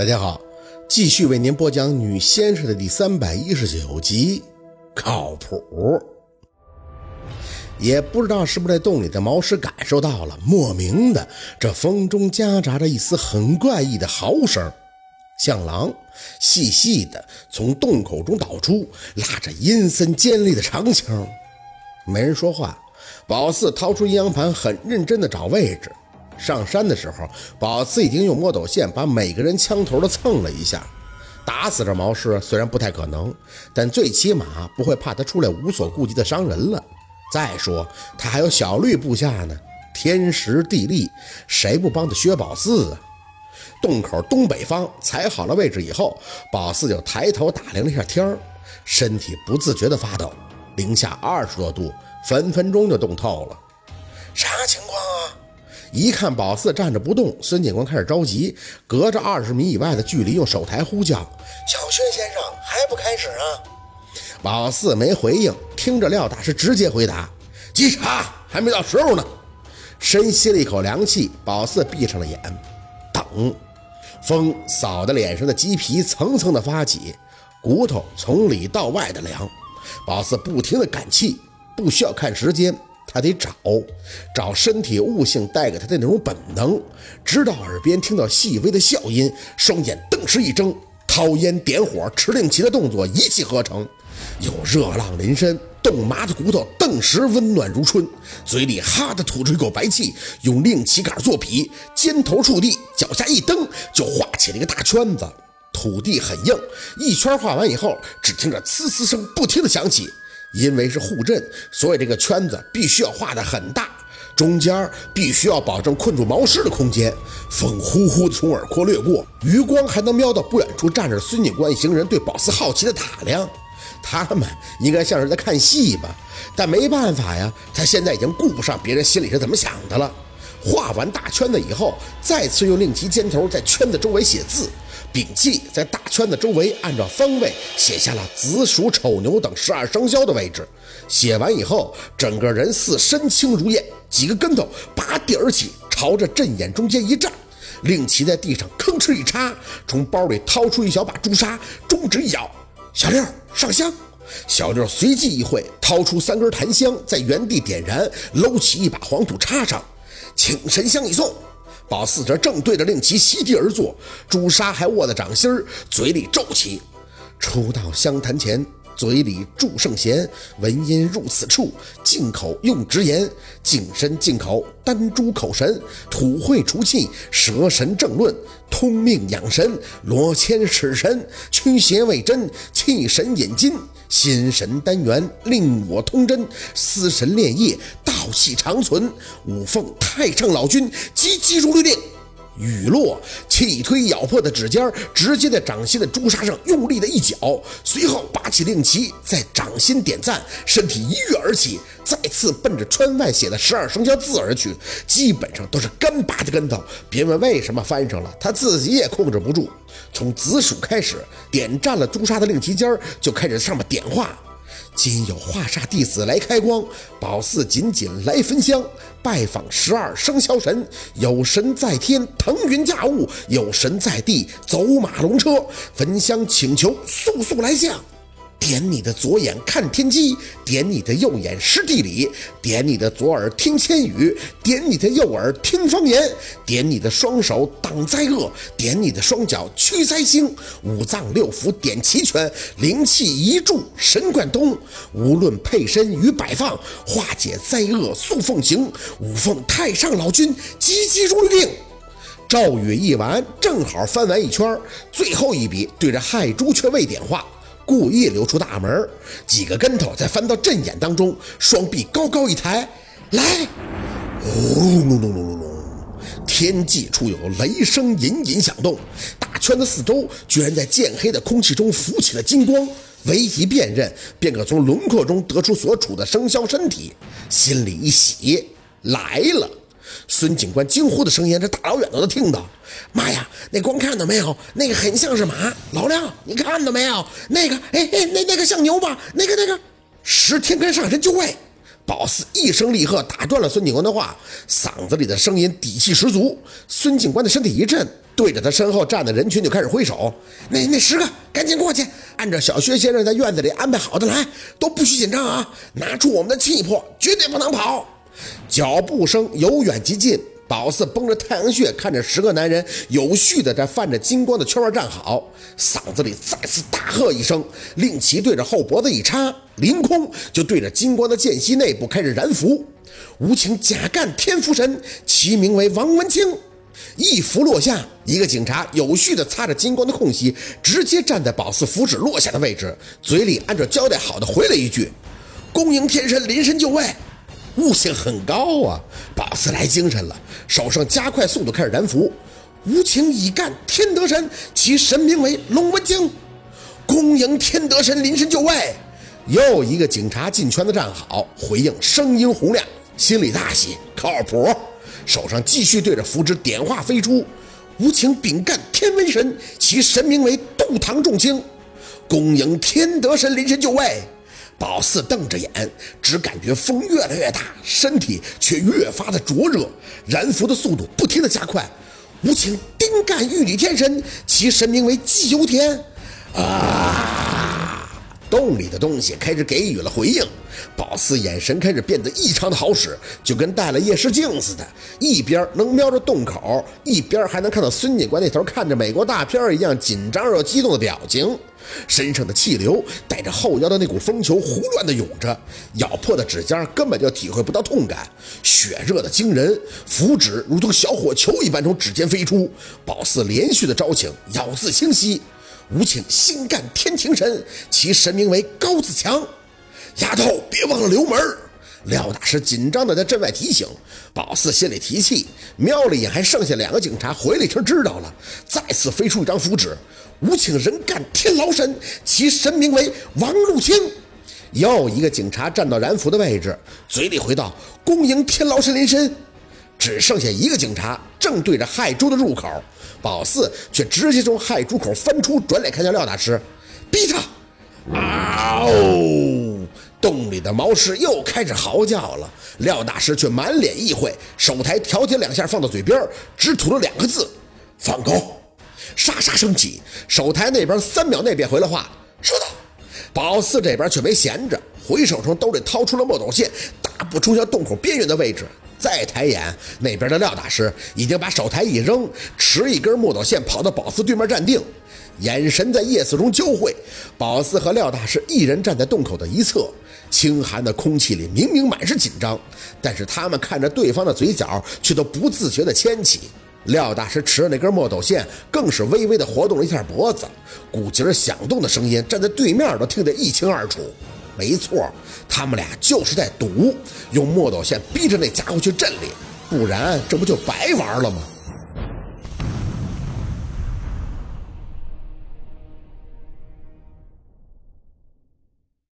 大家好，继续为您播讲《女先生》的第三百一十九集，靠谱。也不知道是不是在洞里的毛师感受到了莫名的这风中夹杂着一丝很怪异的嚎声，像狼细细的从洞口中倒出，拉着阴森尖利的长枪。没人说话，宝四掏出阴阳盘，很认真的找位置。上山的时候，宝四已经用墨斗线把每个人枪头都蹭了一下。打死这毛氏虽然不太可能，但最起码不会怕他出来无所顾忌的伤人了。再说他还有小绿部下呢，天时地利，谁不帮他薛宝四啊？洞口东北方踩好了位置以后，宝四就抬头打量了一下天儿，身体不自觉地发抖，零下二十多度，分分钟就冻透了。啥情况啊？一看宝四站着不动，孙警官开始着急，隔着二十米以外的距离用手台呼叫：“小薛先生，还不开始啊？”宝四没回应，听着廖大师直接回答：“稽查还没到时候呢。”深吸了一口凉气，宝四闭上了眼，等。风扫得脸上的鸡皮层层的发起，骨头从里到外的凉。宝四不停的赶气，不需要看时间。他得找找身体悟性带给他的那种本能，直到耳边听到细微的笑音，双眼顿时一睁，掏烟点火持令旗的动作一气呵成，有热浪临身，冻麻的骨头顿时温暖如春，嘴里哈的吐出一口白气，用令旗杆做笔，肩头触地，脚下一蹬，就画起了一个大圈子，土地很硬，一圈画完以后，只听着呲呲声不停的响起。因为是护阵，所以这个圈子必须要画得很大，中间必须要保证困住毛师的空间。风呼呼的从耳廓掠过，余光还能瞄到不远处站着孙警官一行人对宝四好奇的打量。他们应该像是在看戏吧？但没办法呀，他现在已经顾不上别人心里是怎么想的了。画完大圈子以后，再次用令旗尖头在圈子周围写字。摒弃在大圈子周围，按照方位写下了子鼠、丑牛等十二生肖的位置。写完以后，整个人似身轻如燕，几个跟头拔地而起，朝着阵眼中间一站，令旗在地上吭哧一插，从包里掏出一小把朱砂，中指一咬：“小六上香。”小六随即一挥，掏出三根檀香，在原地点燃，搂起一把黄土插上，请神香一送。宝四这正对着令旗席地而坐，朱砂还握在掌心儿，嘴里咒起：“初到香坛前，嘴里祝圣贤，闻音入此处，进口用直言，净身进口，丹珠口神，土会除气，蛇神正论，通命养神，罗千使神，驱邪卫真，气神引金。”心神丹元令我通真，思神炼业道气长存。五凤太上老君急急如律令，雨落，气推咬破的指尖，直接在掌心的朱砂上用力的一搅，随后拔起令旗，在掌心点赞，身体一跃而起，再次奔着川外写的十二生肖字而去，基本上都是干拔的跟头。别问为什么翻上了，他自己也控制不住。从子鼠开始点占了朱砂的令旗尖，就开始上面点画。今有华煞弟子来开光，宝寺仅仅来焚香，拜访十二生肖神。有神在天腾云驾雾，有神在地走马龙车。焚香请求速速来降。点你的左眼看天机，点你的右眼识地理，点你的左耳听千语，点你的右耳听方言，点你的双手挡灾厄，点你的双脚驱灾星，五脏六腑点齐全，灵气一注神贯通，无论配身与摆放，化解灾厄速奉行，五奉太上老君急急如律令。赵宇一完，正好翻完一圈，最后一笔对着亥猪却未点画。故意留出大门，几个跟头再翻到阵眼当中，双臂高高一抬，来，轰隆隆隆隆隆，天际处有雷声隐隐响动，大圈子四周居然在渐黑的空气中浮起了金光，唯一辨认，便可从轮廓中得出所处的生肖身体，心里一喜，来了。孙警官惊呼的声音，这大老远都能听到。妈呀，那光看到没有？那个很像是马。老亮，你看到没有？那个，哎哎，那那个像牛吧？那个那个，十天根上身就位。宝四一声厉喝，打断了孙警官的话，嗓子里的声音底气十足。孙警官的身体一震，对着他身后站的人群就开始挥手：“那那十个，赶紧过去，按照小薛先生在院子里安排好的来，都不许紧张啊！拿出我们的气魄，绝对不能跑。”脚步声由远及近。宝四绷着太阳穴，看着十个男人有序地在泛着金光的圈外站好，嗓子里再次大喝一声，令旗对着后脖子一插，凌空就对着金光的间隙内部开始燃符。无情假干天福神，其名为王文清。一符落下，一个警察有序地擦着金光的空隙，直接站在宝四符纸落下的位置，嘴里按照交代好的回了一句：“恭迎天神临身就位。”悟性很高啊！宝四来精神了，手上加快速度开始燃符。无情已干天德神，其神名为龙文精。恭迎天德神临身就位。又一个警察进圈子站好，回应声音洪亮，心里大喜，靠谱。手上继续对着符纸点化飞出。无情禀干天文神，其神名为杜堂重清。恭迎天德神临身就位。宝四瞪着眼，只感觉风越来越大，身体却越发的灼热，燃符的速度不停的加快。无情丁干玉女天神，其神名为季由天。啊！洞里的东西开始给予了回应。宝四眼神开始变得异常的好使，就跟戴了夜视镜似的，一边能瞄着洞口，一边还能看到孙警官那头看着美国大片一样紧张又激动的表情。身上的气流带着后腰的那股风球胡乱的涌着，咬破的指尖根本就体会不到痛感，血热的惊人，符纸如同小火球一般从指尖飞出。宝四连续的招请，咬字清晰。无请心干天庭神，其神名为高自强。丫头，别忘了留门。廖大师紧张的在阵外提醒。宝四心里提气，瞄了一眼还剩下两个警察，回了一声知道了。再次飞出一张符纸。无请人干天牢神，其神名为王禄清。又一个警察站到燃符的位置，嘴里回道：“恭迎天牢神临身。”只剩下一个警察正对着亥猪的入口，宝四却直接从亥猪口翻出，转脸看向廖大师，逼他！嗷！洞里的毛狮又开始嚎叫了，廖大师却满脸意会，手抬调节两下，放到嘴边，只吐了两个字：“放狗。”沙沙升起，手台那边三秒内便回了话：“收到。”宝四这边却没闲着，回手从兜里掏出了墨斗线，大步冲向洞口边缘的位置。再抬眼，那边的廖大师已经把手台一扔，持一根木斗线跑到宝四对面站定，眼神在夜色中交汇。宝四和廖大师一人站在洞口的一侧，清寒的空气里明明满是紧张，但是他们看着对方的嘴角，却都不自觉地牵起。廖大师持着那根墨斗线，更是微微地活动了一下脖子，鼓节响动的声音，站在对面都听得一清二楚。没错，他们俩就是在赌，用墨斗线逼着那家伙去镇里，不然这不就白玩了吗？